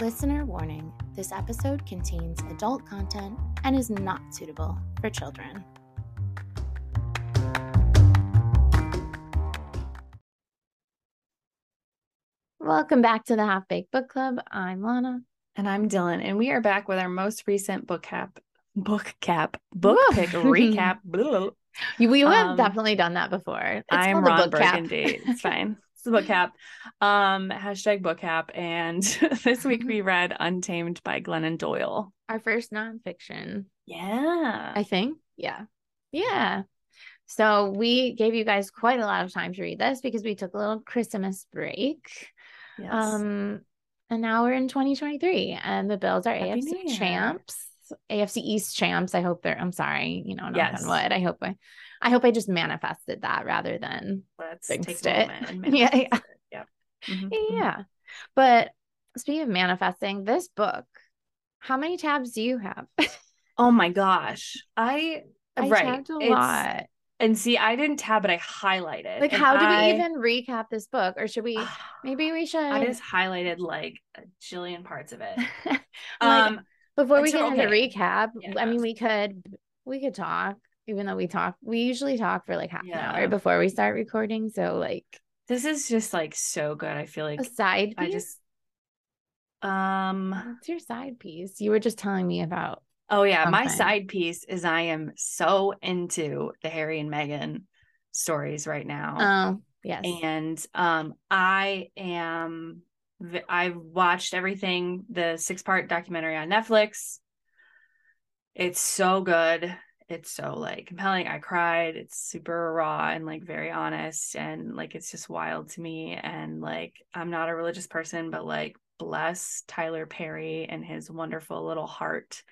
Listener warning this episode contains adult content and is not suitable for children. Welcome back to the Half Baked Book Club. I'm Lana. And I'm Dylan, and we are back with our most recent book cap, book cap, book Woo. pick recap. Blah. We have Um, definitely done that before. It's I'm Ron book cap. It's fine. The book cap. Um, hashtag book cap. And this week we read Untamed by Glennon Doyle. Our first nonfiction, Yeah. I think. Yeah. Yeah. So we gave you guys quite a lot of time to read this because we took a little Christmas break. yes. Um, and now we're in 2023, and the Bills are Happy AFC champs, AFC East champs. I hope they're. I'm sorry, you know, knock Yes. on wood. I hope I, I hope I just manifested that rather than Let's fixed take a it. moment and Yeah, it. Yep. Mhm, mhm. yeah. But speaking of manifesting, this book, how many tabs do you have? Oh my gosh. I, I right. tabbed a It's- lot. And see, I didn't tab, but I highlighted. Like, how do I- we even recap this book, or should we? Maybe we should. I just highlighted like a jillion parts of it. like, Um, before we get into okay. recap, Yeah, I mean, we could we could talk, even though we talk. We usually talk for like half an hour before we start recording. So like this is just like so good. I feel like a side piece. I just um What's your side piece? You were just telling me about. oh yeah, my side piece is I am so into the Harry and Meghan stories right now. Oh yes, and um I am i've watched everything the six part documentary on Netflix. It's so good. It's so like compelling. I cried. It's super raw and like very honest and like it's just wild to me and like I'm not a religious person but like bless Tyler Perry and his wonderful little heart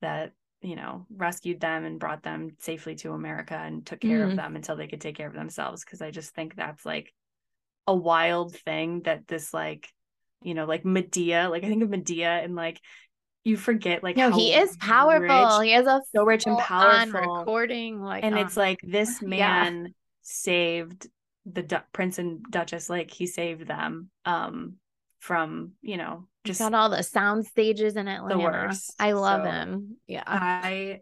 that you know rescued them and brought them safely to America and took care Mhm. of them until they could take care of themselves because I just think that's like a wild thing that this like you know like Madea like I think of Madea and like you forget like no, he is powerful. rich- he has a so rich and powerful recording. Like, and um, it's like this yeah. man saved the du- prince and duchess like he saved them um from you know just got all the sound stages in Atlanta. The worst. I love So, him. Yeah. I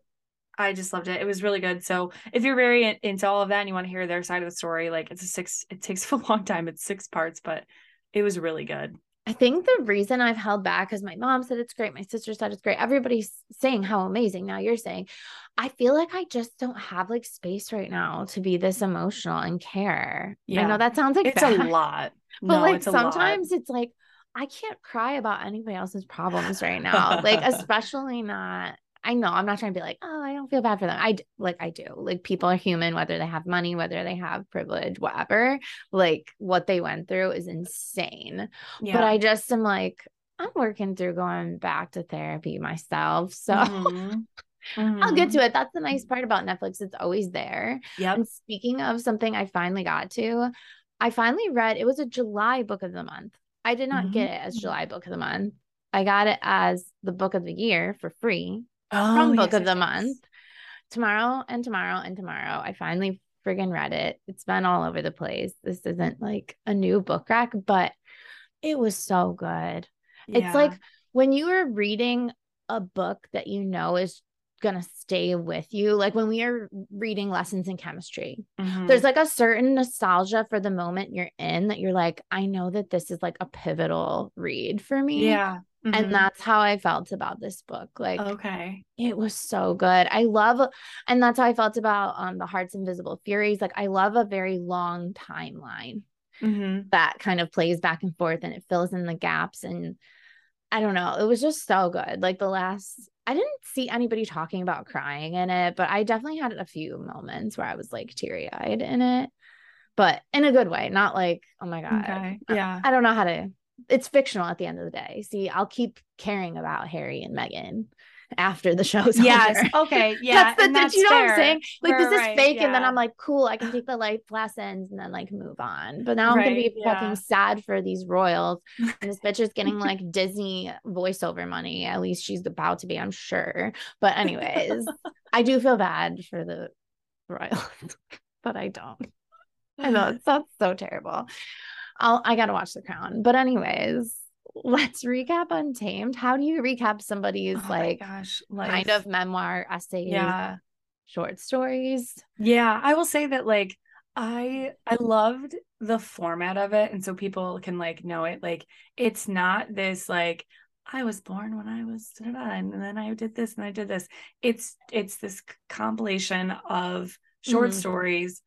I just loved it. It was really good. So if you're very in- into all of that and you want to hear their side of the story, like it's a six. It takes a long time. It's six parts, but it was really good. I think the reason I've held back is my mom said it's great, my sister said it's great, everybody's saying how amazing. Now you're saying, I feel like I just don't have like space right now to be this emotional and care. I know that sounds like It's bad, a lot. but no, like it's a lot. sometimes it's like I can't cry about anybody else's problems right now. like especially not. I know I'm not trying to be like, oh, I don't feel bad for them. I like I do. Like people are human, whether they have money, whether they have privilege, whatever. Like what they went through is insane yeah. but I just am like, I'm working through going back to therapy myself. So Mhm. I'll get to it. That's the nice part about Netflix. It's always there. Yeah. And speaking of something I finally got to, I finally read it was a July book of the month. I did not get it as. July book of the month. I got it as the book of the year for free Oh, from book yes, of the month. Tomorrow and tomorrow and tomorrow. I finally friggin' read it. It's been all over the place. This isn't like a new book rack, but it was so good. It's like when you are reading a book that you know is going to stay with you, like when we are reading lessons in chemistry, Mhm. there's like a certain nostalgia for the moment you're in that you're like, I know that this is like a pivotal read for me. yeah. Mhm. And that's how I felt about this book. Like, okay. it was so good. I love, and that's how I felt about um the Heart's Invisible Furies. Like, I love a very long timeline hmm that kind of plays back and forth and it fills in the gaps and I don't know, it was just so good. Like the last I didn't see anybody talking about crying in it, but I definitely had a few moments where I was like teary-eyed in it. But in a good way, not like, oh my god. Okay. I- Yeah. I don't know how to it's fictional at the end of the day. See, I'll keep caring about Harry and Meghan after the show's Yes. over. Okay. Yeah. that's the that's You know what I'm saying? Like Right, this is right, fake, and then. I'm like, cool, I can take the life lessons and then like move on. But now I'm gonna be yeah. fucking sad for these royals, and this bitch is getting like Disney voiceover money. At least she's about to be, I'm sure. But anyways, I do feel bad for the royals, but I don't. I know it sounds so terrible. I'll I gotta watch The Crown. But anyways, let's recap Untamed. How do you recap somebody's Oh like gosh, kind of memoir, essay, yeah. short stories? Yeah, I will say that like I I loved the format of it and so people can like know it like it's not this like I was born when I was and then I did this and I did this. It's it's this compilation of short Mhm. stories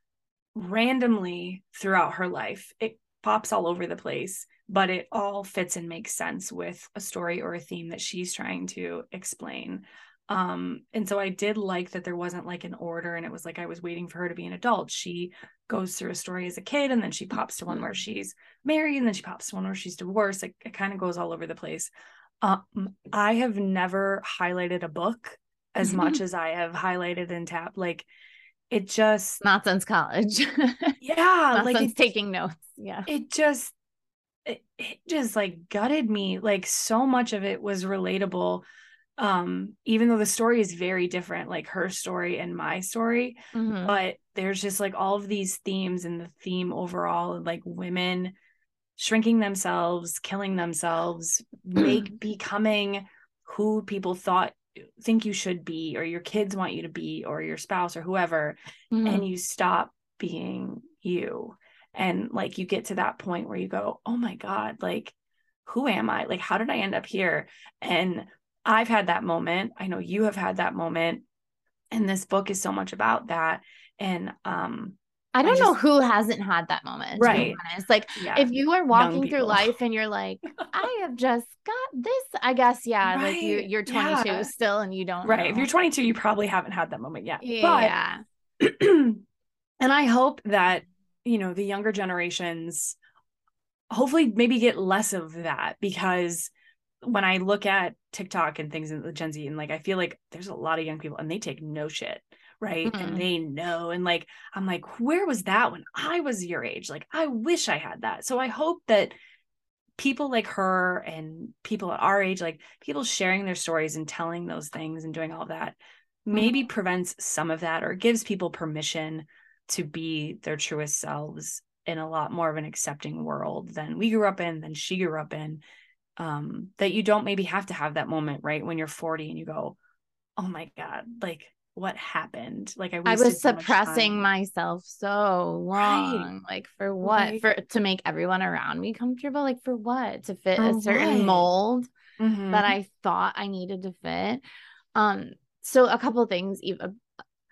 randomly throughout her life. It pops all over the place, but it all fits and makes sense with a story or a theme that she's trying to explain. Um, and so I did like that there wasn't like an order and it was like I was waiting for her to be an adult. She goes through a story as a kid and then she pops to one where she's married and then she pops to one where she's divorced. Like it kind of goes all over the place. Um, I have never highlighted a book as much as I have highlighted and tapped. Like it just Not since college. yeah, Not like since it, taking notes. Yeah. it just it, it just like gutted me like so much of it was relatable um even though the story is very different like her story and my story Mhm. but there's just like all of these themes and the theme overall like women shrinking themselves killing themselves make becoming who people thought think you should be or your kids want you to be or your spouse or whoever Mhm. and you stop being you. And like you get to that point where you go oh my god like who am i? Like how did i end up here? And i've had that moment. I know you have had that moment. And this book is so much about that. And um I don't know just- who hasn't had that moment. Right. honest. Like yeah if you are walking through life and you're like, I have just got this, I guess, yeah, like you you're 22 yeah. still and you don't right if you're 22 you probably haven't had that moment yet yeah. but and i hope that you know the younger generations hopefully maybe get less of that because when i look at tiktok and things in the gen z and like i feel like there's a lot of young people and they take no shit right? Mhm. and they know and like i'm like where was that when i was your age? Like i wish i had that. So i hope that people like her and people at our age like people sharing their stories and telling those things and doing all that maybe prevents some of that or gives people permission to be their truest selves in a lot more of an accepting world than we grew up in than she grew up in um that you don't maybe have to have that moment right when you're 40 and you go oh my god like what happened like i, I was so suppressing myself so long. Like for what? Right. For to make everyone around me comfortable? Like for what? To fit a certain what? mold Mhm. that I thought I needed to fit. Um, so a couple things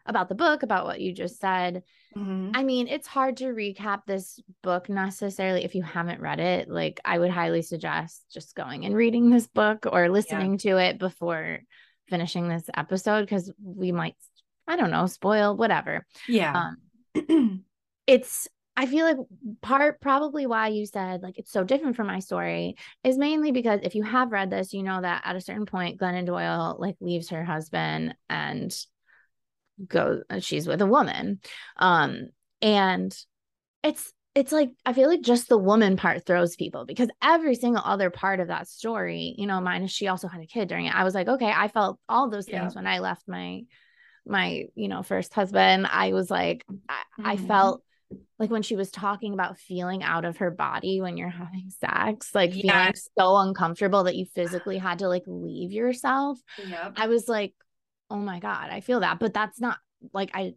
about the book, about what you just said. Mhm. I mean, it's hard to recap this book necessarily if you haven't read it. Like, I would highly suggest just going and reading this book or listening to it before finishing this episode because we might, I don't know, spoil whatever. yeah Um, it's, I feel like part probably why you said like it's so different from my story is mainly because if you have read this, you know that at a certain point, Glennon Doyle like leaves her husband and goes, she's with a woman. Um, and it's it's like I feel like just the woman part throws people because every single other part of that story, you know, minus she also had a kid during it. I was like, okay, I felt all those things Yeah. when I left my my, you know, first husband. I was like, I, I Mhm. felt like when she was talking about feeling out of her body when you're having sex, like feeling so uncomfortable that you physically had to like leave yourself. yep I was like, oh my God, I feel that. But that's not like I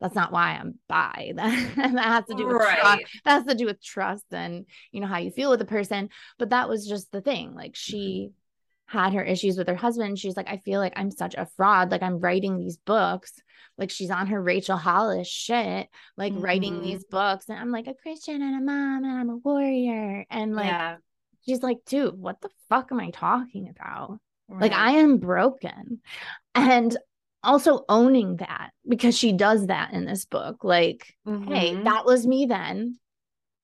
that's not why I'm bi. That, that has to do with trust. That has to do with trust and you know how you feel with a person. But that was just the thing. Like she had her issues with her husband. She's like, I feel like I'm such a fraud. Like I'm writing these books. Like she's on her Rachel Hollis shit, like writing Mhm. these books. And I'm like a Christian and a mom and I'm a warrior. And like yeah she's like, dude, what the fuck am I talking about? Like. I am broken. And also owning that because she does that in this book. Like, hey, Mhm. that was me then.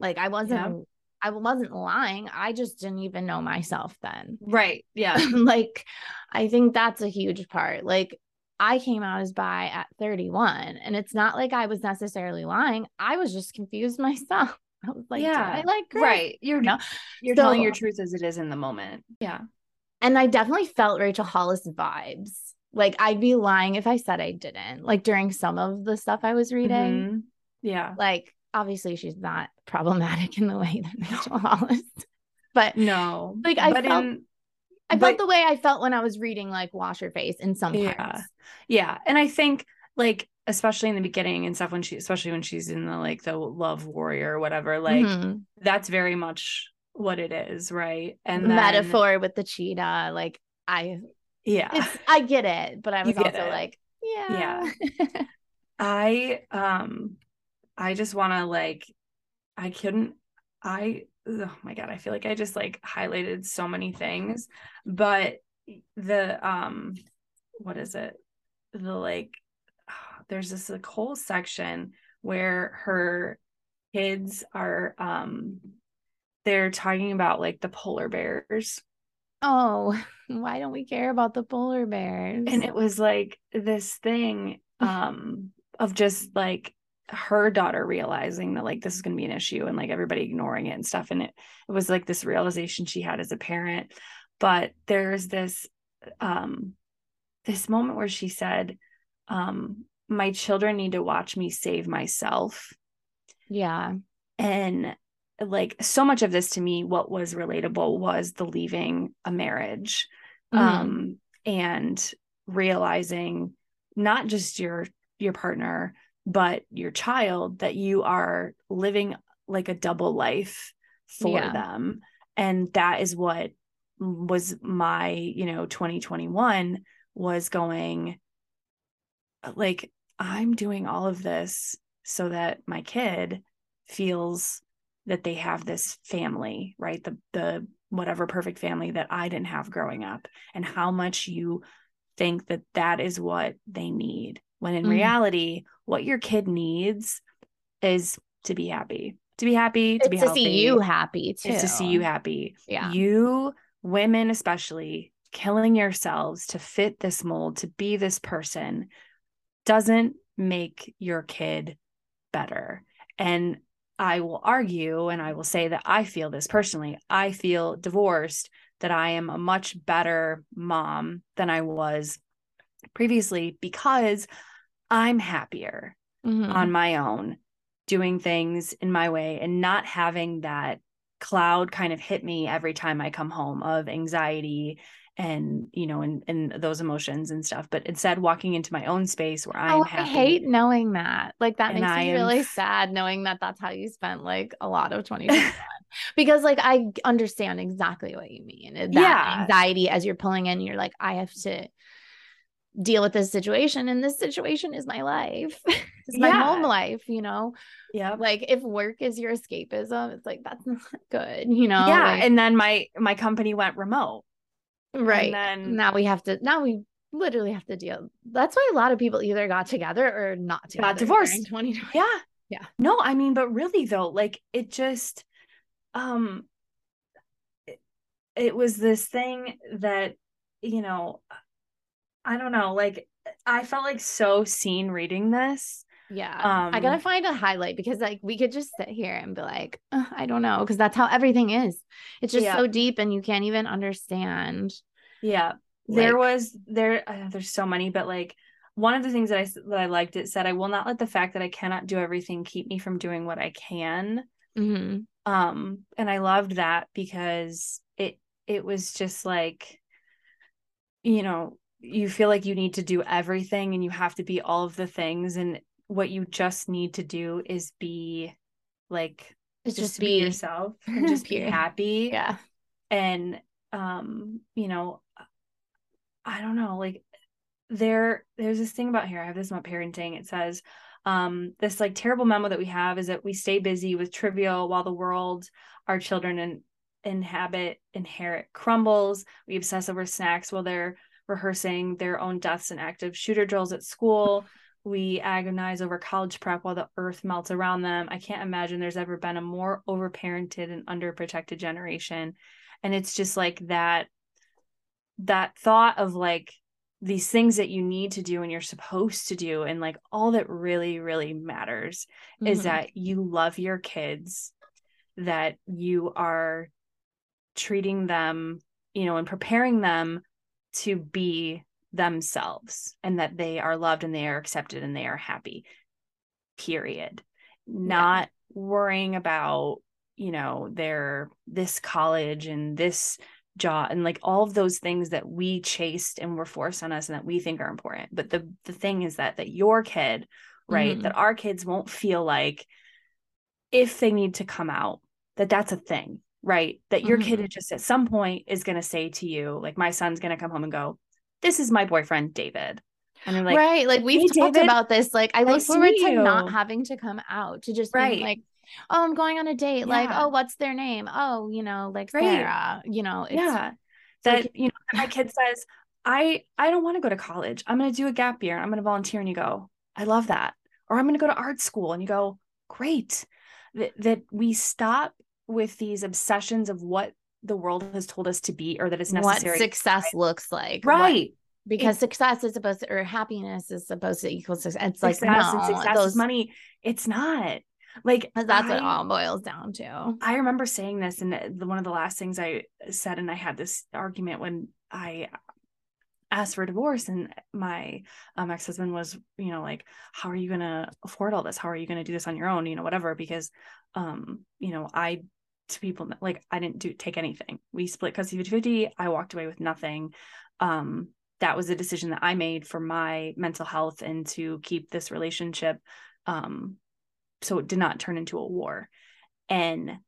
Like I wasn't Yeah. I wasn't lying. I just didn't even know myself then. right yeah like I think that's a huge part. Like I came out as bi at 31 and it's not like I was necessarily lying. I was just confused myself. I was like, yeah, I like Chris? right you're No. you're telling your truth as it is in the moment yeah And I definitely felt Rachel Hollis vibes. Like I'd be lying if I said I didn't. Like during some of the stuff I was reading. Mhm. yeah Like obviously she's not problematic in the way that Rachel Hollis but no. like I but felt in I but- felt the way I felt when I was reading like Wash Your Face in some Yeah. parts. Yeah. And I think like especially in the beginning and stuff when she especially when she's in the like the love warrior or whatever, like Mhm. that's very much what it is, right? And then, metaphor with the cheetah. Like I Yeah. it's I get it, but I was also it. like, yeah. Yeah. I um I just want to like I couldn't I oh my god I feel like I just like highlighted so many things but the um what is it the like there's this like whole section where her kids are um they're talking about like the polar bears oh, why don't we care about the polar bears? and it was like this thing um of just like her daughter realizing that like this is going to be an issue and like everybody ignoring it and stuff and it it was like this realization she had as a parent but there's this um this moment where she said um my children need to watch me save myself yeah. and like so much of this to me what was relatable was the leaving a marriage Mhm. um and realizing not just your your partner but your child that you are living like a double life for Yeah. them and that is what was my you know 2021 was going like i'm doing all of this so that my kid feels that they have this family right the the whatever perfect family that i didn't have growing up and how much you think that that is what they need when in Mhm. reality what your kid needs is to be happy to be happy to It's be to healthy see you happy too. to see you happy Yeah. you women especially killing yourselves to fit this mold to be this person doesn't make your kid better and i will argue and i will say that i feel this personally i feel divorced that i am a much better mom than i was previously because i'm happier Mhm. on my own, doing things in my way and not having that cloud kind of hit me every time I come home of anxiety and you know and and those emotions and stuff but instead walking into my own space where I'm Oh, happy I hate knowing that. Like that makes me am really sad knowing that that's how you spent like a lot of 2021. because like I understand exactly what you mean. Eh, that Yeah. anxiety as you're pulling in, you're like, I have to deal with this situation, and this situation is my life. it's my home life, you know. yeah Like if work is your escapism, it's like that's not good, you know. yeah like- and then my my company went remote right. then- now we have to now we literally have to deal. That's why a lot of people either got together or not together. Got divorced. 2020. yeah Yeah. no i mean but really though like it just um it, it was this thing that you know i don't know like i felt like so seen reading this Yeah. I gotta Um, find a highlight because like we could just sit here and be like, I don't know, because that's how everything is. It's just Yeah. so deep and you can't even understand. yeah there was there uh, there's so many but like one of the things that I that i liked it said i will not let the fact that i cannot do everything keep me from doing what i can Mhm. um and i loved that because it it was just like you know you feel like you need to do everything and you have to be all of the things and what you just need to do is be like just, just be be yourself and just be happy. Yeah. and um you know i don't know like there there's this thing about here i have this about parenting it says um this like terrible memo that we have is that we stay busy with trivial while the world our children in, inhabit inherit crumbles. We obsess over snacks while they're rehearsing their own deaths and active shooter drills at school we agonize over college prep while the earth melts around them i can't imagine there's ever been a more overparented and underprotected generation and it's just like that that thought of like these things that you need to do and you're supposed to do and like all that really really matters is Mhm. that you love your kids that you are treating them you know and preparing them to be themselves and that they are loved and they are accepted and they are happy period not worrying about you know they're this college and this job and like all of those things that we chased and were forced on us and that we think are important but the the thing is that that your kid right Mhm. that our kids won't feel like if they need to come out that that's a thing right that your kid Mhm. is just at some point is going to say to you like my son's going to come home and go this is my boyfriend david and they're like right. Like we've "Hey, talked David, about this. Like I look forward to you." not having to come out to just Right. like, oh, I'm going on a date. Like, oh, what's their name? Oh, you know, like Right. Sarah. You know, it's yeah like- that you know my kid says i i don't want to go to college i'm going to do a gap year i'm going to volunteer and you go i love that or i'm going to go to art school and you go great that, that we stop with these obsessions of what the world has told us to be or that it's necessary. what success looks like. what- right because success is supposed to, or happiness is supposed to equal success. It's like, success no, and success those, is money it's not like that's what it all boils down to. I remember saying this, and the- one of the last things I said, and I had this argument when I asked for a divorce, and my um, ex husband was, you know, like, "How are you going to afford all this? How are you going to do this on your own? You know, whatever." Because, um, you know, I to people like I didn't do take anything. We split custody 50 I walked away with nothing. Um, that was a decision that I made for my mental health and to keep this relationship. Um, so it did not turn into a war and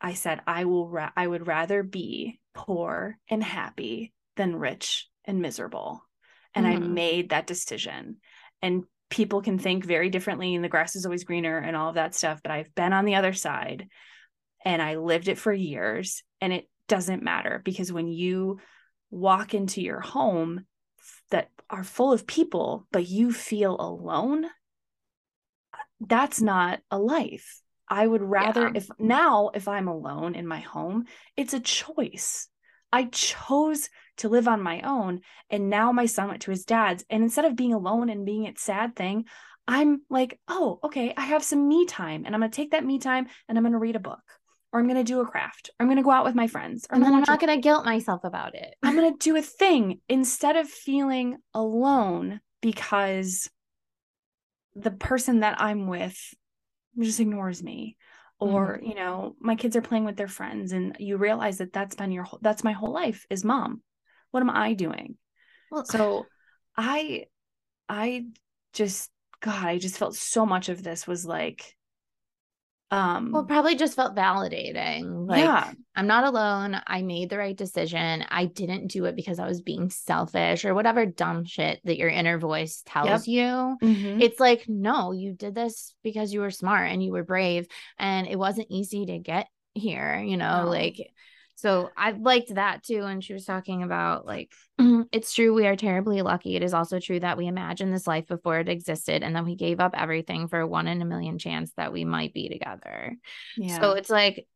i said i will ra- i would rather be poor and happy than rich and miserable and i Mhm. made that decision and people can think very differently and the grass is always greener and all of that stuff but i've been on the other side and i lived it for years and it doesn't matter because when you walk into your home that are full of people but you feel alone that's not a life. I would rather Yeah. if now if I'm alone in my home, it's a choice. I chose to live on my own and now my son went to his dad's and instead of being alone and being a sad thing, I'm like, "Oh, okay, I have some me time and I'm going to take that me time and I'm going to read a book or I'm going to do a craft or I'm going to go out with my friends or And I'm then I'm not going to guilt myself about it. I'm going to do a thing instead of feeling alone because the person that I'm with just ignores me. Or mm-hmm. you know my kids are playing with their friends and you realize that that's been your whole, that's my whole life is mom. What am i doing? Well, so i i just god i just felt so much of this was like um well, probably just felt validating. Like, yeah I'm not alone. I made the right decision. I didn't do it because I was being selfish or whatever dumb shit that your inner voice tells you. Mhm. It's like, no, you did this because you were smart and you were brave and it wasn't easy to get here, you know, No. like so I liked that too. And she was talking about like it's true we are terribly lucky. It is also true that we imagined this life before it existed and then we gave up everything for a one in a million chance that we might be together. yeah So it's like,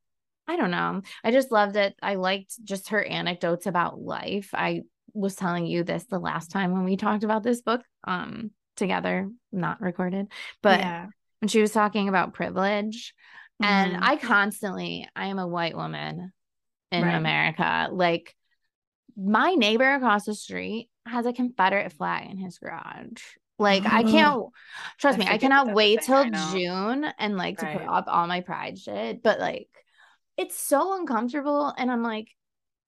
I don't know. I just loved it. I liked just her anecdotes about life. I was telling you this the last time when we talked about this book um together, not recorded, but yeah when she was talking about privilege and Mhm. I constantly I am a white woman in Right. America. Like my neighbor across the street has a Confederate flag in his garage. Like I Oh. can't trust I me, I cannot wait till June and like to put up all my pride shit. But like it's so uncomfortable and I'm like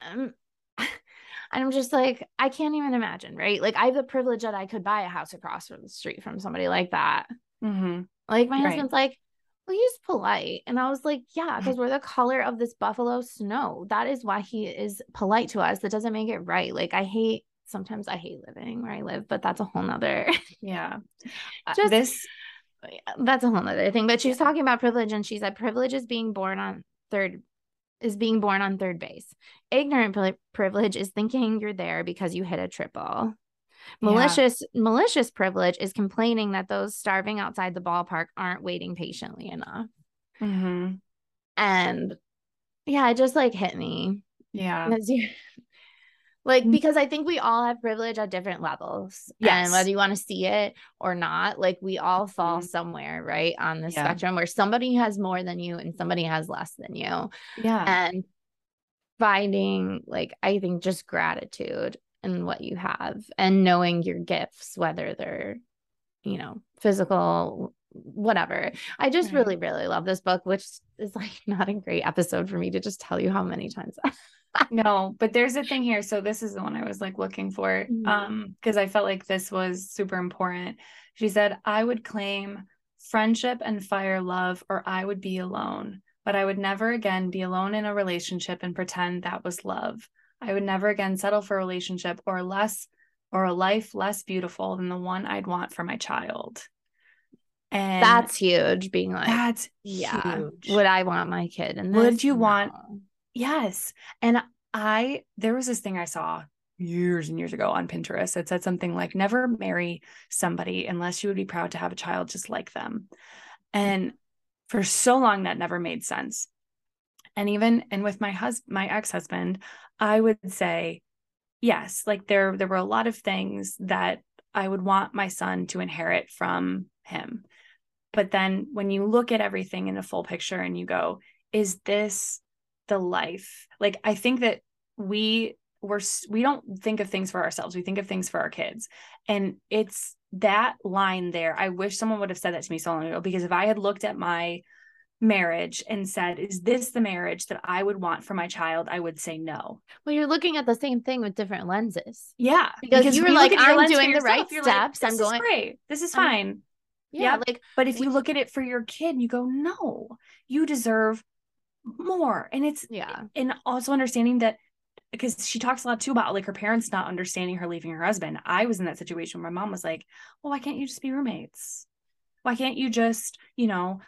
um, I'm just like I can't even imagine, right? Like I have the privilege that I could buy a house across from the street from somebody like that. Mhm. Like my Right. husband's like, well, he's polite. And I was like, yeah, because we're the color of this buffalo snow. That is why he is polite to us. That doesn't make it right. Like I hate sometimes I hate living where I live, but that's a whole nother yeah Uh, Just- this that's a whole nother thing. But she's talking about privilege and she said privilege is being born on third is being born on third base. Ignorant pri- privilege is thinking you're there because you hit a triple. Yeah. Malicious malicious privilege is complaining that those starving outside the ballpark aren't waiting patiently enough. Mhm. And yeah, it just like hit me. yeah like Mm. because I think we all have privilege at different levels. Yes. And whether you want to see it or not, like we all fall Mhm. somewhere, right? On the Yeah. spectrum where somebody has more than you and somebody has less than you. yeah And finding like I think just gratitude in what you have and knowing your gifts, whether they're, you know, physical whatever. I just really, really love this book, which is like not a great episode for me to just tell you how many times. No, but there's a thing here. So this is the one I was like looking for. Mhm. Um, because I felt like this was super important. She said, I would claim friendship and fire love, or I would be alone. But I would never again be alone in a relationship and pretend that was love. I would never again settle for a relationship or less or a life less beautiful than the one I'd want for my child. And That's huge. Being like, that's yeah, huge. would I want my kid? And Would you want- Yes. And I, there was this thing I saw years and years ago on Pinterest that said something like, never marry somebody unless you would be proud to have a child just like them. And for so long, that never made sense. And even, and with my husband, my ex husband, I would say, yes, like there, there were a lot of things that I would want my son to inherit from him. But then when you look at everything in a full picture and you go, is this the life? Like i think that we we're we don't think of things for ourselves. We think of things for our kids. And it's that line there. I wish someone would have said that to me so long ago because if i had looked at my marriage and said is this the marriage that i would want for my child i would say no Well, you're looking at the same thing with different lenses. yeah Because you were like, look at your I'm doing the right you're like, steps, I'm going- great this is fine Yeah, like But if We- you look at it for your kid, you go, no, you deserve more. And it's, yeah, and also understanding that because she talks a lot too about like her parents not understanding her leaving her husband. I was in that situation where my mom was like, well, why can't you just be roommates? Why can't you just, you know,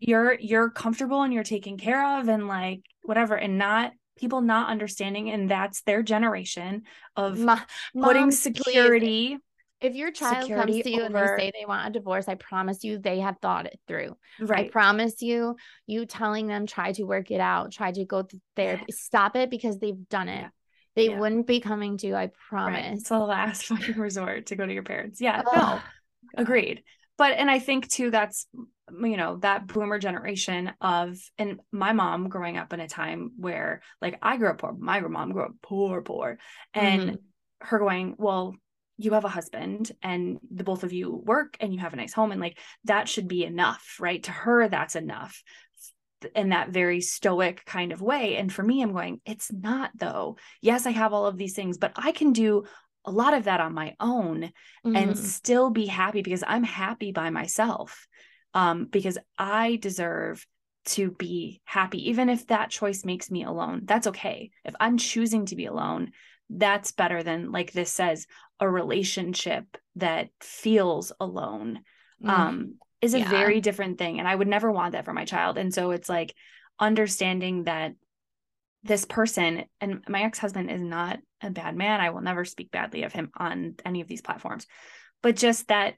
you're you're comfortable and you're taken care of and like whatever and not people not understanding and that's their generation of Ma- putting moms, please, security if your child comes to you and they say they want a divorce, I promise you they have thought it through. Right. I promise you, you telling them try to work it out, try to go to therapy, stop it because they've done it. Yeah. They Yeah. wouldn't be coming to you, I right. promise. it's the last fucking resort to go to your parents yeah no agreed but and i think too that's you know that boomer generation of and my mom growing up in a time where like i grew up poor my mom grew up poor poor and Mm-hmm. her going well you have a husband and the both of you work and you have a nice home and like that should be enough right to her that's enough in that very stoic kind of way and for me i'm going it's not though yes i have all of these things but i can do a lot of that on my own and Mhm. still be happy because I'm happy by myself. Um, because I deserve to be happy, even if that choice makes me alone. That's okay. If I'm choosing to be alone, that's better than like this says a relationship that feels alone. Mm. Um, is a Yeah. very different thing. And I would never want that for my child. And so it's like understanding that this person and my ex-husband is not a bad man. I will never speak badly of him on any of these platforms. But just that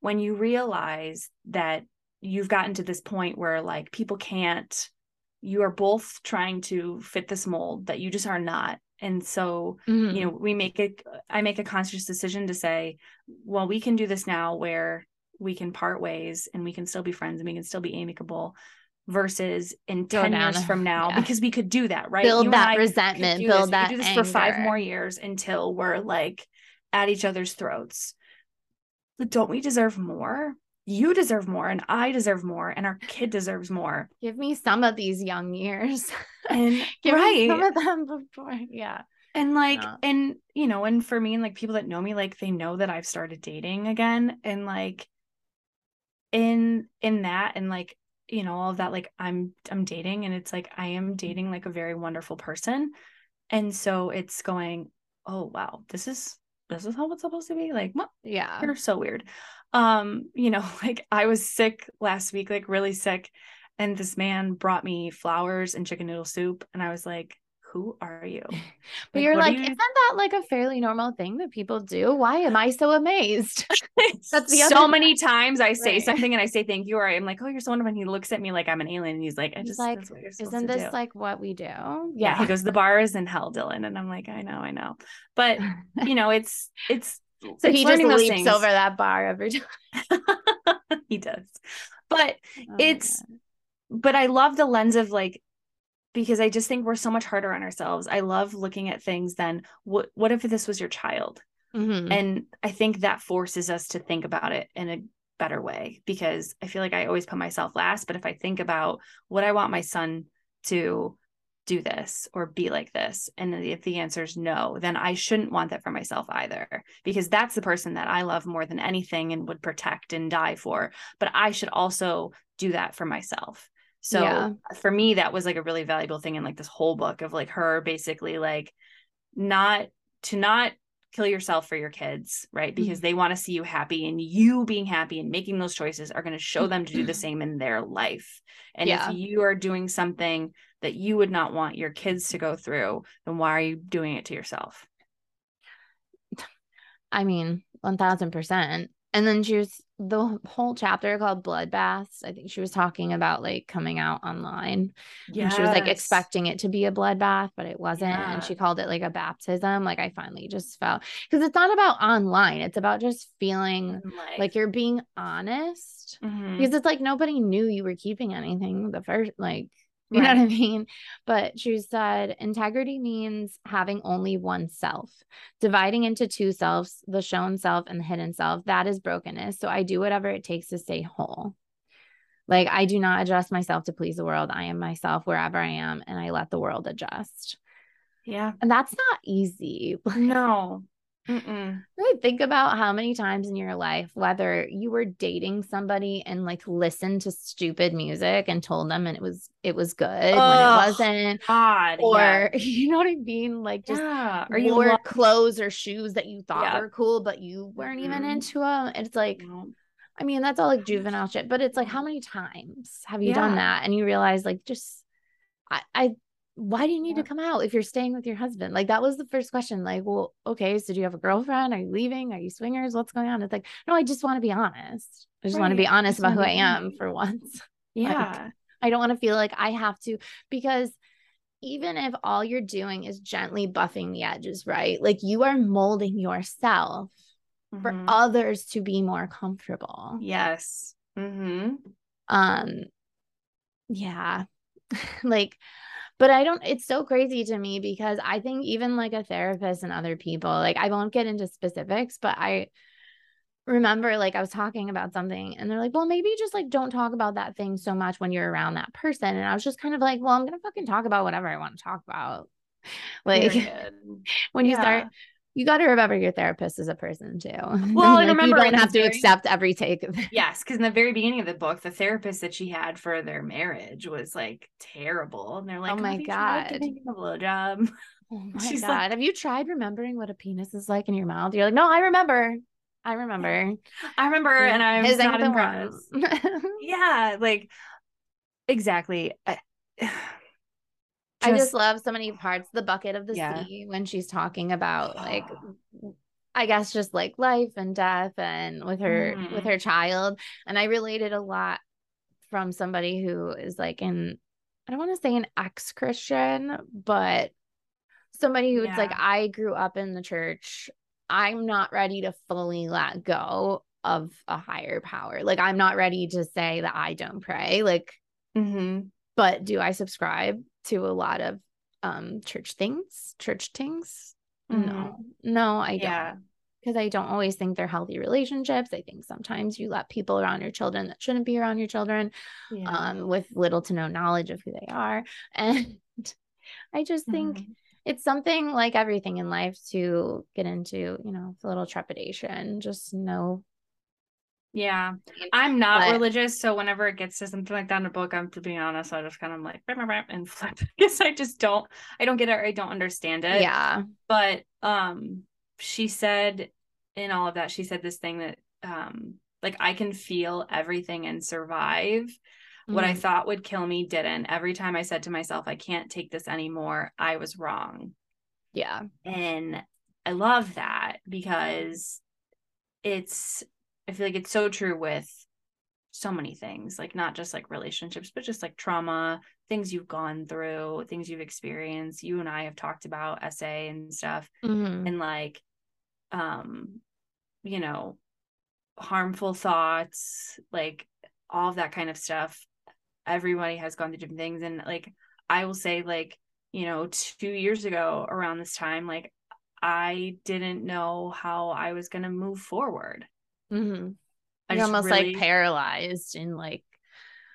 when you realize that you've gotten to this point where like people can't you are both trying to fit this mold that you just are not. And so, Mhm. you know, we make it I make a conscious decision to say, well, we can do this now where we can part ways and we can still be friends and we can still be amicable versus in 10 down years from now yeah. because we could do that right build You that resentment, build this. We that could do this for five more years until we're like at each other's throats but don't we deserve more you deserve more and i deserve more and our kid deserves more Give me some of these young years. and Give me some of them before. Yeah. and like and you know and for me and like people that know me like they know that i've started dating again and like in in that and like you know all of that like i'm i'm dating and it's like i am dating like a very wonderful person and so it's going oh wow this is this is how it's supposed to be like what Yeah. you're so weird um you know like i was sick last week like really sick and this man brought me flowers and chicken noodle soup and i was like who are you But you're like, you- isn't that like a fairly normal thing that people do? Why am I so amazed? That's the so other- many times I say Right. something and I say thank you, or I'm like, oh, you're so wonderful. And he looks at me like I'm an alien, and he's like, I He's just like, that's what you're supposed Isn't this do. like what we do? yeah. He goes, the bar is in hell, Dylan, and I'm like, I know, I know, but you know, it's it's so he just leaps things. over that bar every time. he does, but Oh It's- but I love the lens of like because I just think we're so much harder on ourselves. I love looking at things. Then what what if this was your child? Mhm. and i think that forces us to think about it in a better way because I feel like I always put myself last. But if I think about what I want my son to do this or be like this, and if the answer is no, then I shouldn't want that for myself either because that's the person that I love more than anything and would protect and die for. But I should also do that for myself. So yeah. for me, that was like a really valuable thing in like this whole book of like her basically like not to not kill yourself for your kids, right? Because mm-hmm. they want to see you happy and you being happy and making those choices are going to show them to do the same in their life. And yeah. if you are doing something that you would not want your kids to go through, then why are you doing it to yourself? I mean, 1000%. And then she was the whole chapter called Bloodbaths. I think she was talking about like coming out online. Yeah. And she was like expecting it to be a bloodbath, but it wasn't. Yeah. And she called it like a baptism. Like I finally just felt because it's not about online, it's about just feeling like, like you're being honest. Mm-hmm. Because it's like nobody knew you were keeping anything the first, like you right. know what I mean? But she said integrity means having only one self, dividing into two selves, the shown self and the hidden self. That is brokenness. So I do whatever it takes to stay whole. Like I do not adjust myself to please the world. I am myself wherever I am and I let the world adjust. Yeah. And that's not easy. No. Mm-mm. Really think about how many times in your life, whether you were dating somebody and like listened to stupid music and told them and it was it was good when it wasn't, God, or yeah. you know what I mean, like just yeah. or you wore clothes or shoes that you thought yeah. were cool but you weren't mm-hmm. even into them. It's like. I mean, that's all like juvenile shit, but it's like, how many times have you done that? And you realize, like, just I, I why do you need yeah. to come out if you're staying with your husband? Like that was the first question. Like, well, okay, so do you have a girlfriend? Are you leaving? Are you swingers? What's going on? It's like, no, I just want to be honest. I just right. want to be honest about who I am for once. Yeah. Like, I don't want to feel like I have to because even if all you're doing is gently buffing the edges, right? Like you are molding yourself mm-hmm. for others to be more comfortable. Yes. Mm-hmm. Um, yeah. like but I don't, it's so crazy to me because I think even like a therapist and other people, like I won't get into specifics, but I remember like I was talking about something and they're like, well, maybe just like don't talk about that thing so much when you're around that person. And I was just kind of like, well, I'm going to fucking talk about whatever I want to talk about. Like when you start you got to remember your therapist is a person too. Well, like, remember you don't have to very, accept every take of it. Yes, because in the very beginning of the book, the therapist that she had for their marriage was like terrible, and they're oh like, "Oh my god, a blowjob." Oh my She's god, like, have you tried remembering what a penis is like in your mouth? You're like, no, I remember. I remember. I remember, and I was not impressed. yeah, like exactly. Just, I just love so many parts. The bucket of the yeah. sea when she's talking about like I guess just like life and death and with her mm. with her child. And I related a lot from somebody who is like in I don't want to say an ex-Christian, but somebody who's yeah. like, I grew up in the church. I'm not ready to fully let go of a higher power. Like I'm not ready to say that I don't pray. Like mm-hmm. but do I subscribe to a lot of um church things, church things. Mm-hmm. No, no, I yeah. don't. Because I don't always think they're healthy relationships. I think sometimes you let people around your children that shouldn't be around your children yeah. um, with little to no knowledge of who they are. And I just think mm-hmm. it's something like everything in life to get into, you know, a little trepidation. Just know yeah. I'm not but, religious. So whenever it gets to something like that in a book, I'm to be honest, I just kind of like and flip because I just don't I don't get it I don't understand it. Yeah. But um she said in all of that, she said this thing that um like I can feel everything and survive. Mm-hmm. What I mm. thought would kill me didn't. Every time I said to myself, I can't take this anymore, I was wrong. Yeah. And I love that because it's I feel like it's so true with so many things, like not just like relationships, but just like trauma, things you've gone through, things you've experienced. You and I have talked about SA and stuff, mm-hmm. and like, um, you know, harmful thoughts, like all of that kind of stuff. Everybody has gone through different things, and like I will say, like you know, two years ago around this time, like I didn't know how I was going to move forward Mm-hmm. I You're almost really- like paralyzed and like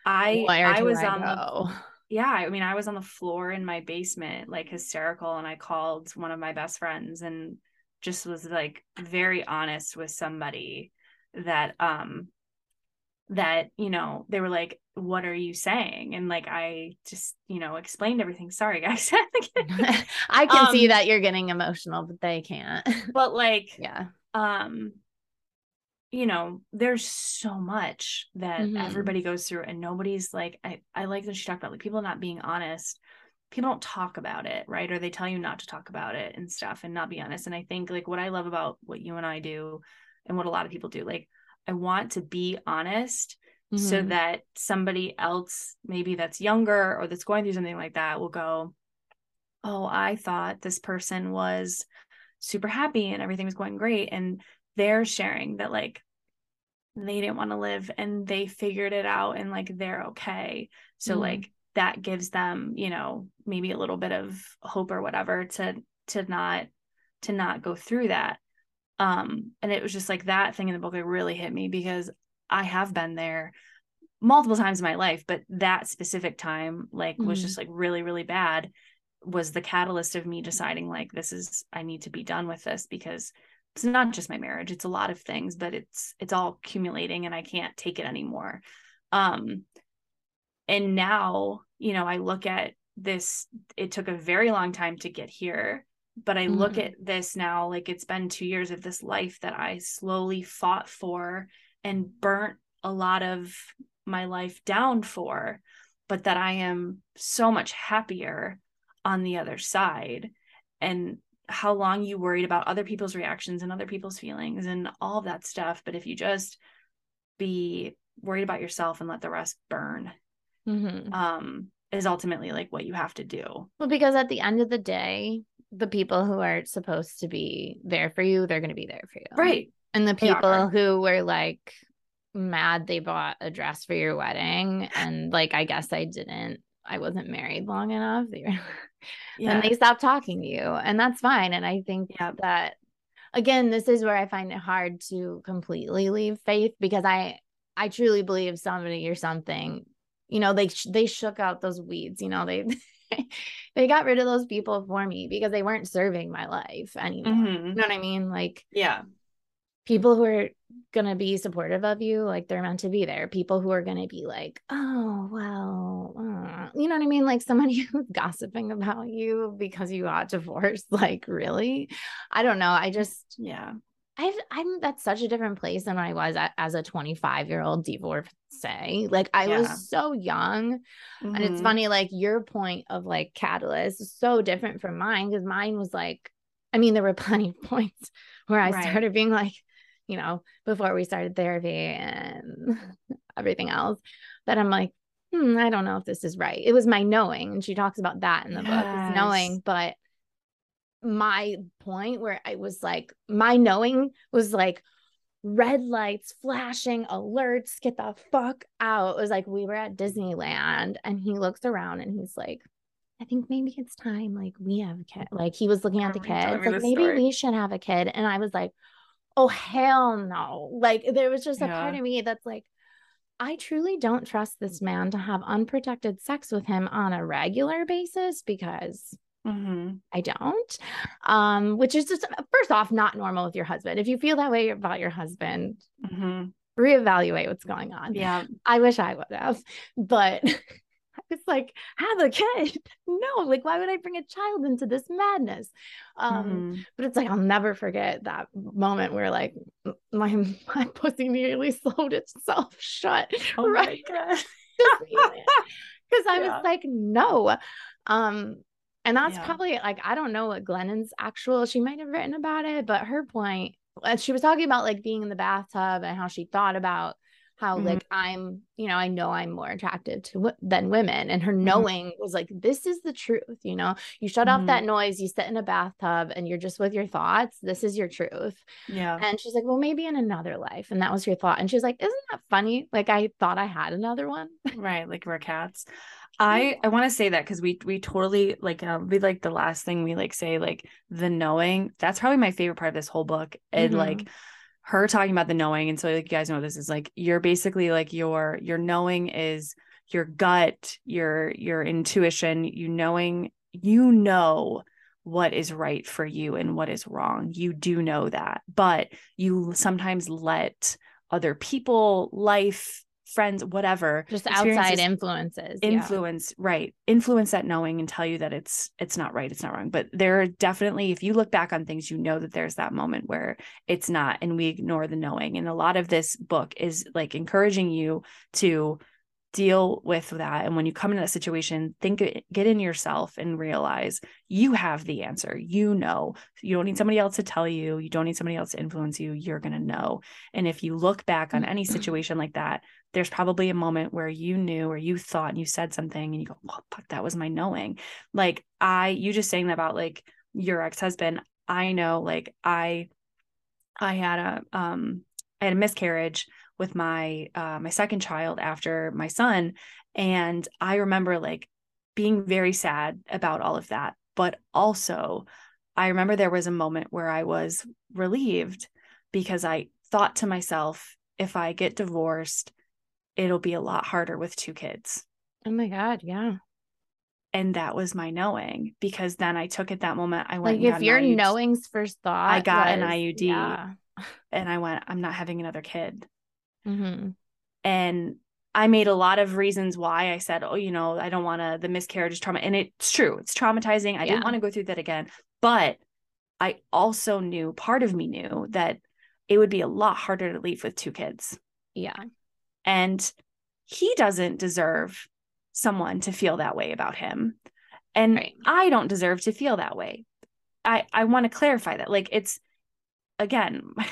I I was I on the yeah, I mean, I was on the floor in my basement, like hysterical, and I called one of my best friends and just was like very honest with somebody that um that you know they were like what are you saying and like i just you know explained everything sorry guys I can see Um, that you're getting emotional, but they can't. but like yeah. um you know there's so much that Mhm. everybody goes through and nobody's like i i like that she talked about like people not being honest people don't talk about it right or they tell you not to talk about it and stuff and not be honest and i think like what i love about what you and i do and what a lot of people do like i want to be honest so Mhm. that somebody else maybe that's younger or that's going through something like that will go oh i thought this person was super happy and everything was going great and they're sharing that like they didn't want to live and they figured it out and like they're okay so Mhm. like that gives them you know maybe a little bit of hope or whatever to to not to not go through that um and it was just like that thing in the book that really hit me because i have been there multiple times in my life but that specific time like was Mhm. just like really really bad was the catalyst of me deciding like this is i need to be done with this because it's not just my marriage it's a lot of things but it's it's all accumulating and i can't take it anymore um and now you know i look at this it took a very long time to get here but i look Mhm. at this now like it's been 2 years of this life that i slowly fought for and burnt a lot of my life down for but that i am so much happier on the other side and how long you worried about other people's reactions and other people's feelings and all of that stuff but if you just be worried about yourself and let the rest burn Mhm. um is ultimately like what you have to do Well, because at the end of the day, the people who are supposed to be there for you, they're going to be there for you. Right. And the people who were like mad they bought a dress for your wedding and like I guess I didn't I wasn't married long enough. They were, yeah and they stopped talking to you and that's fine and I think Yep. that again this is where I find it hard to completely leave faith because I I truly believe somebody or something you know they they shook out those weeds you know they they got rid of those people for me because they weren't serving my life anymore Mhm. you know what I mean like yeah people who are going to be supportive of you like they're meant to be there people who are going to be like oh well uh," you know what i mean like somebody who's gossiping about you because you got divorced like really i don't know i just yeah I've, i'm that's such a different place than i was at, as a 25 year old divorcee like i Yeah. was so young and it's Mhm. funny, like your point of like catalyst is so different from mine because mine was like, I mean, there were plenty of points where I Right. started being like, you know, before we started therapy and everything else, that I'm like, hmm, I don't know if this is right. It was my knowing. And she talks about that in the book, Yes. is knowing. But my point where I was like, my knowing was like, red lights flashing alerts get the fuck out it was like we were at disneyland and he looks around and he's like i think maybe it's time like we have a kid like he was looking at the remember you telling kids like maybe story. we should have a kid and i was like oh hell no like there was just a part of me that's like I truly don't trust this man to have unprotected sex with him on a regular basis because Mhm. I don't. Um, which is just first off not normal with your husband. If you feel that way about your husband, Mhm. reevaluate what's going on. yeah I wish I would have, but I was like, have a kid. No, like why would I bring a child into this madness? Um, Mhm. but it's like I'll never forget that moment where like my my pussy nearly slowed itself shut. oh right. my god Because I Yeah. was like, no. Um, and that's Yeah. probably like I don't know what Glennon's actual, she might have written about it, but her point, she was talking about like being in the bathtub and how she thought about how Mhm. like I'm, you know, I know I'm more attractive to w- than women, and her Mhm. knowing was like, this is the truth. You know, you shut off that noise, you sit in a bathtub, and you're just with your thoughts. This is your truth. yeah And she's like, well, maybe in another life, and that was your thought. And she's like, isn't that funny? Like I thought I had another one. right like we're cats i i want to say that because we we totally like um we like the last thing we like say like the knowing that's probably my favorite part of this whole book and Mhm. like her talking about the knowing and so like you guys know this is like you're basically like your your knowing is your gut your your intuition you knowing you know what is right for you and what is wrong. You do know that but you sometimes let other people life friends whatever just outside influences influence yeah. right influence that knowing and tell you that it's it's not right it's not wrong. But there are definitely if you look back on things you know that there's that moment where it's not and we ignore the knowing. And a lot of this book is like encouraging you to deal with that. And when you come into that situation think get in yourself and realize you have the answer. You know. You don't need somebody else to tell you. You don't need somebody else to influence you. You're going to know. And if you look back on mm. any situation like that there's probably a moment where you knew or you thought and you said something and you go oh fuck? That was my knowing. Like i you just saying that about like your ex-husband i know like i i had a um i had a miscarriage with my uh, my second child after my son and i remember like being very sad about all of that but also i remember there was a moment where i was relieved because i thought to myself if i get divorced it'll be a lot harder with two kids oh my god yeah and that was my knowing because then I took at that moment. I went like if your knowing's first thought, I got was, an IUD, yeah. and I went, I'm not having another kid. Mm-hmm. And I made a lot of reasons why I said, oh, you know, I don't want to, the miscarriage is trauma. And it's true, it's traumatizing. I yeah. didn't want to go through that again. But I also knew, part of me knew that it would be a lot harder to leave with two kids. Yeah. And he doesn't deserve someone to feel that way about him. And right. I don't deserve to feel that way. I I want to clarify that. Like it's again, my,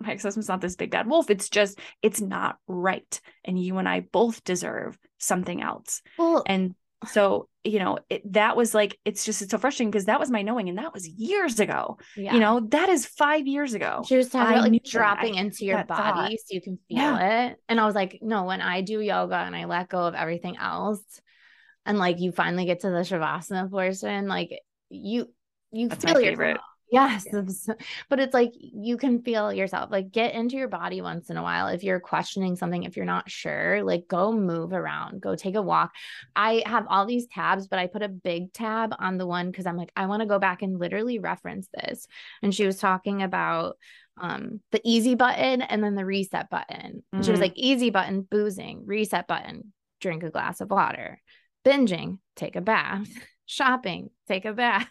my ex-husband's not this big bad wolf. It's just, it's not right. And you and I both deserve something else. Well, and so, you know, it, that was like, it's just, it's so frustrating because that was my knowing. And that was years ago, yeah. you know, that is five years ago. She was talking about like dropping I, into your body thought. so you can feel yeah. it. And I was like, no, when I do yoga and I let go of everything else and like you finally get to the Shavasana portion, like you, you That's feel yourself Yes. Yeah. But it's like you can feel yourself, like get into your body once in a while. If you're questioning something, if you're not sure, like go move around, go take a walk. I have all these tabs, but I put a big tab on the one because I'm like, I want to go back and literally reference this. And she was talking about um the easy button and then the reset button. Mm-hmm. She was mm-hmm. like, easy button, boozing, reset button, drink a glass of water, binging, take a bath, shopping, take a bath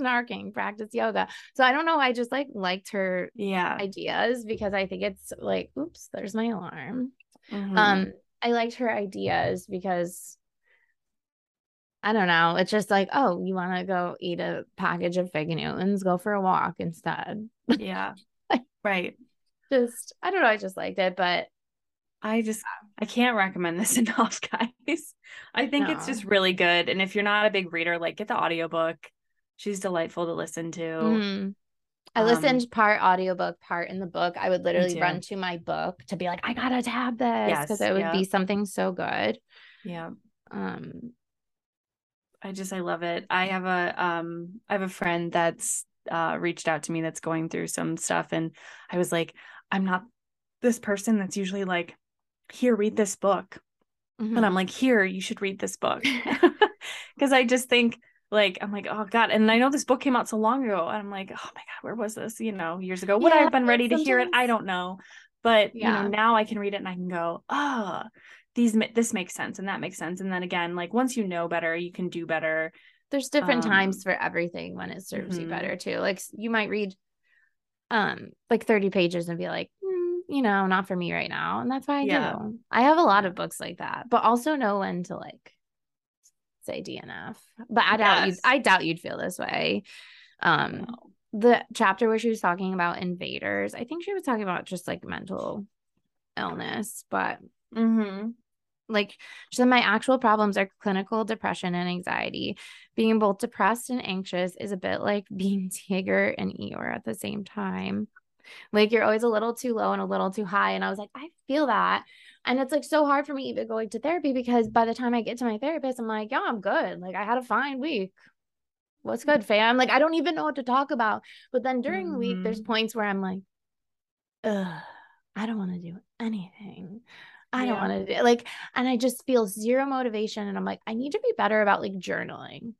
snarking, practice yoga. So I don't know. I just like liked her yeah ideas because I think it's like, oops, there's my alarm. Mm-hmm. Um, I liked her ideas because I don't know. It's just like, oh, you want to go eat a package of fig Newtons, go for a walk instead. Yeah. like, right. Just I don't know. I just liked it, but I just I can't recommend this enough, guys. I think no. it's just really good. And if you're not a big reader, like get the audiobook. She's delightful to listen to. Mm-hmm. I um, listened part audiobook, part in the book. I would literally run to my book to be like, I gotta tab this because yes, it would yeah. be something so good. Yeah. Um I just I love it. I have a um I have a friend that's uh reached out to me that's going through some stuff and I was like, I'm not this person that's usually like, here, read this book. Mm-hmm. And I'm like, here, you should read this book. Because I just think like I'm like, oh God. And I know this book came out so long ago. And I'm like, oh my God, where was this? You know, years ago. Would yeah, I have been ready to hear it? I don't know. But yeah. you know, now I can read it and I can go, oh, these this makes sense and that makes sense. And then again, like once you know better, you can do better. There's different um, times for everything when it serves mm-hmm. you better too. Like you might read um like 30 pages and be like, mm, you know, not for me right now. And that's why I yeah. do. I have a lot of books like that, but also know when to like say DNF. But I doubt yes. you I doubt you'd feel this way. Um no. the chapter where she was talking about invaders, I think she was talking about just like mental illness, but mm-hmm. like she said, my actual problems are clinical depression and anxiety. Being both depressed and anxious is a bit like being Tigger and Eeyore at the same time. Like you're always a little too low and a little too high. And I was like, I feel that. And it's like so hard for me even going to therapy because by the time I get to my therapist, I'm like, yeah, I'm good. Like I had a fine week. What's good, fam? Like I don't even know what to talk about. But then during mm-hmm. the week, there's mm-hmm. points where I'm like, Ugh, I don't want to do anything. I don't want to do like, and I just feel zero motivation. And I'm like, I need to be better about like journaling.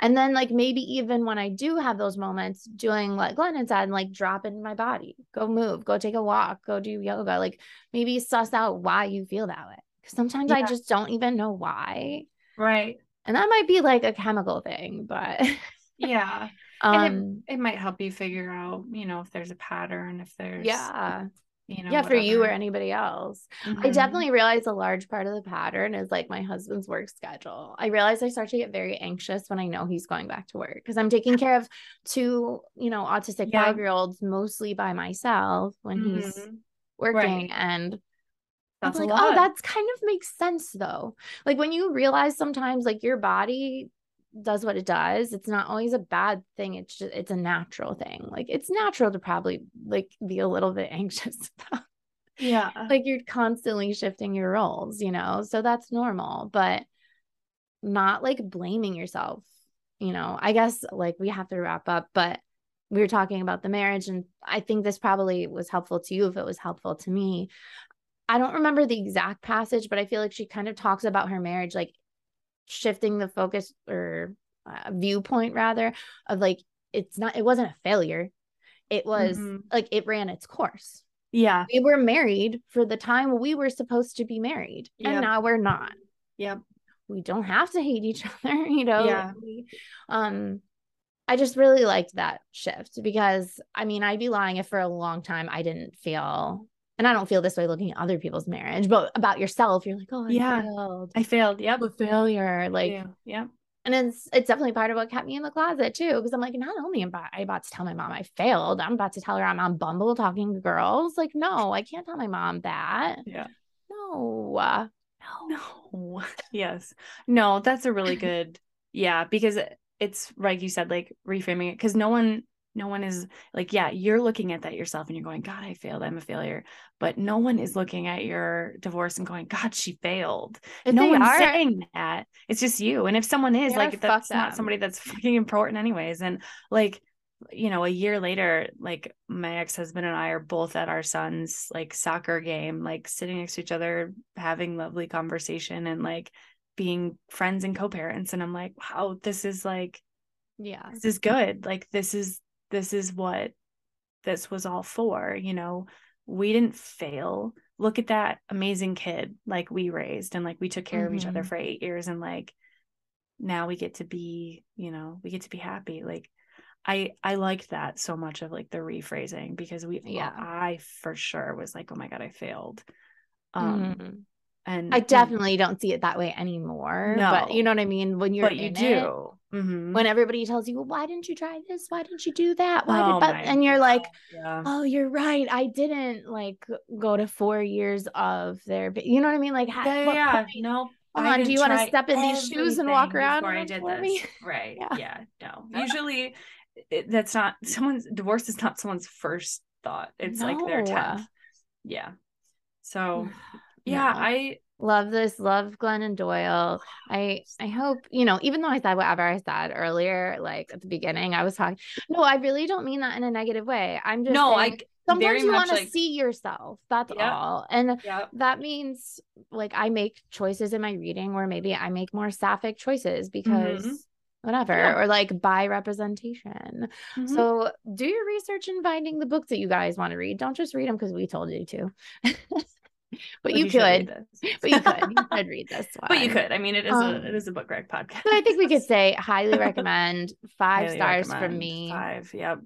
And then, like, maybe even when I do have those moments, doing like Glennon said, like, drop in my body, go move, go take a walk, go do yoga. Like, maybe suss out why you feel that way. Because sometimes I just don't even know why. Right. And that might be like a chemical thing, but Yeah. um, And it might help you figure out, you know, if there's a pattern, if there's, yeah, you know, yeah, for you or anybody else. I Mhm. definitely realize a large part of the pattern is like my husband's work schedule. I realize I start to get very anxious when I know he's going back to work because I'm taking care of two, you know, autistic Yeah. five year olds mostly by myself when he's Mhm. working. And That's I'm like, oh, that's kind of makes sense though. Like when you realize sometimes like your body does what it does, it's not always a bad thing. It's just it's a natural thing. Like it's natural to probably like be a little bit anxious about yeah. like you're constantly shifting your roles, you know? So that's normal, but not like blaming yourself, you know? I guess like we have to wrap up, but we were talking about the marriage, and I think this probably was helpful to you if it was helpful to me. I don't remember the exact passage, but I feel like she kind of talks about her marriage, like shifting the focus or uh, viewpoint rather of like, it's not, it wasn't a failure. It was Mhm. like it ran its course Yeah. we were married for the time we were supposed to be married and now we're not Yep. we don't have to hate each other you know Yeah. We- um i just really liked that shift because i mean i'd be lying if for a long time i didn't feel and i don't feel this way looking at other people's marriage but about yourself you're like oh I Yeah. failed I failed. Yep. A failure like yeah. Yep. and it's it's definitely part of what kept me in the closet too because i'm like not only am I about to tell my mom i failed i'm about to tell her i'm on bumble talking to girls like no i can't tell my mom that Yeah. no no No. Yes. No, that's a really good. Yeah, because it's like you said, like reframing it, because no one, no one is like, yeah, you're looking at that yourself and you're going, God, I failed. I'm a failure. But no one is looking at your divorce and going, God, she failed. if no one's are saying that. It's just you. And if someone is like, that's not somebody that's fucking important, anyways. And like, you know, a year later, like my ex husband and I are both at our son's like soccer game, like sitting next to each other, having lovely conversation and like being friends and co parents. And I'm like, wow, this is like, yeah this is good. Like, this is, this is what this was all for. You know, we didn't fail. Look at that amazing kid like we raised and like we took care of each other Mhm. for eight years and like now we get to be, you know, we get to be happy. Like I I liked that so much of like the rephrasing because we Yeah. I for sure was like, oh my God, I failed. Um Mhm. and i definitely don't see it that way anymore No, but you know what i mean when you're but you do. Mhm. when everybody tells you well, why didn't you try this why didn't you do that why Oh did and you're like yeah. oh you're right i didn't like go to four years of therapy you know what i mean like yeah, yeah, point- No. Hold on, do you wanna step in these shoes and walk around before I did this? me? Right. Yeah. Yeah. No. Usually it, that's not someone's divorce is not someone's first thought. It's like their No. 10th. Yeah. So yeah, No. I love this love glennon doyle i i hope you know even though i said whatever i said earlier like at the beginning i was talking no i really don't mean that in a negative way i'm just no, saying, I sometimes very you want to like see yourself that's Yep. all and yeah. that means like i make choices in my reading where maybe i make more sapphic choices because Mhm. whatever Yeah. or like by representation Mhm. so do your research in finding the books that you guys want to read don't just read them because we told you to but, you, read could but you could you could read this one but you could. I mean, it is Um, a it is a book rec podcast. so i think we could say highly recommend five Highly stars from me Five. Yep.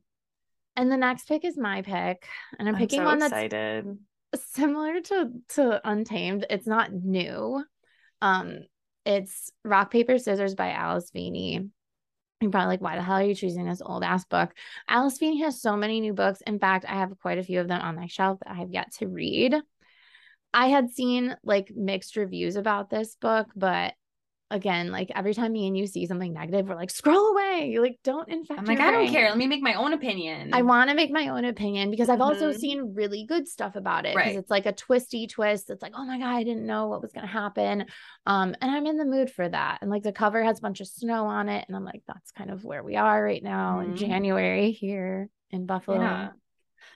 and the next pick is my pick and i'm I'm picking so one that's excited. similar to to Untamed. It's not new. Um, it's Rock Paper Scissors by Alice Feeney. You're probably like, why the hell are you choosing this old ass book? Alice Feeney has so many new books. In fact, I have quite a few of them on my shelf that I have yet to read. I had seen like mixed reviews about this book, but again, like every time me and you see something negative, we're like, scroll away. Like, don't infect. Me. I'm like, your I don't care. Let me make my own opinion. I want to make my own opinion because I've also Mhm. seen really good stuff about it because Right. it's like a twisty twist. It's like, oh my god, I didn't know what was gonna happen, um, and I'm in the mood for that. And like the cover has a bunch of snow on it, and I'm like, that's kind of where we are right now in Mhm. January here in Buffalo. Yeah.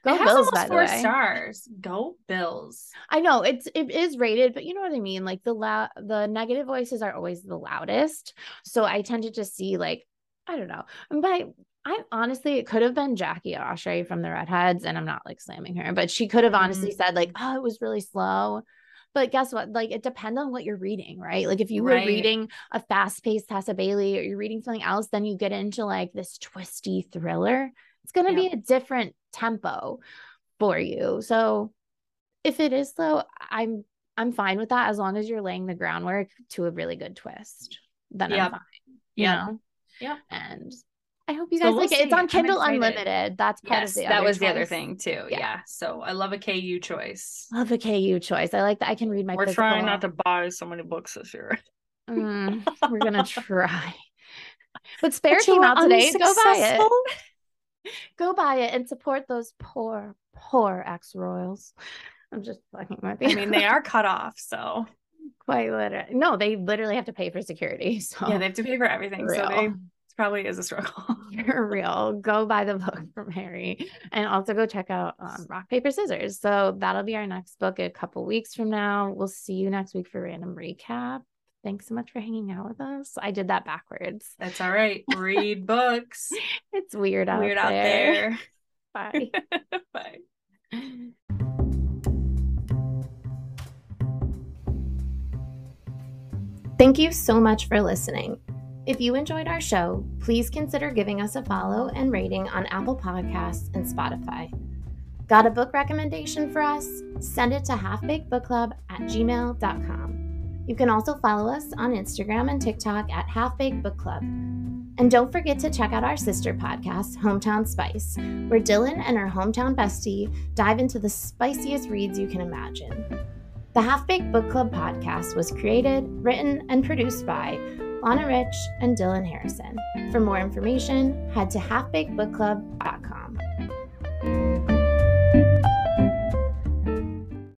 Go it Bills, by the four way. stars. Go Bills. I know it's it is rated, but you know what I mean. Like the loud, the negative voices are always the loudest, so I tend to just see like I don't know. But I honestly, it could have been Jackie Oshry from the Redheads, and I'm not like slamming her, but she could have honestly Mm. said like, "Oh, it was really slow." But guess what? Like it depends on what you're reading, right? Like if you were Right. reading a fast-paced Tessa Bailey or you're reading something else, then you get into like this twisty thriller. It's gonna be a different tempo for you. So if it is slow, I'm I'm fine with that as long as you're laying the groundwork to a really good twist. Then Yep. I'm fine. Yeah. Yeah. And I hope you So guys we'll like it. It's on Kindle. Unlimited. That's part Yes, of the that was the other thing too. Yeah. Yeah. So I love a KU choice. Love a KU choice. I like that I can read my We're physical. trying not to buy so many books this year. Mm, we're gonna try. But Spare But came out today. Go buy it. Go buy it and support those poor, poor ex royals. I'm just fucking with you. I mean, they are cut off, so quite literally. No, they literally have to pay for security. So yeah, they have to pay for everything. So they it probably is a struggle. for real. Go buy the book from Harry and also go check out um, Rock, Paper, Scissors. So that'll be our next book a couple weeks from now. We'll see you next week for random recap. Thanks so much for hanging out with us. I did that backwards. That's all right. Read books. It's weird out there. Weird there. out there. Bye. Bye. Thank you so much for listening. If you enjoyed our show, please consider giving us a follow and rating on Apple Podcasts and Spotify. Got a book recommendation for us? Send it to halfbakedbookclub at gmail.com. You can also follow us on Instagram and TikTok at Half Baked Book Club. And don't forget to check out our sister podcast, Hometown Spice, where Dylan and her hometown bestie dive into the spiciest reads you can imagine. The Half Baked Book Club podcast was created, written, and produced by Lana Rich and Dylan Harrison. For more information, head to halfbakedbookclub.com.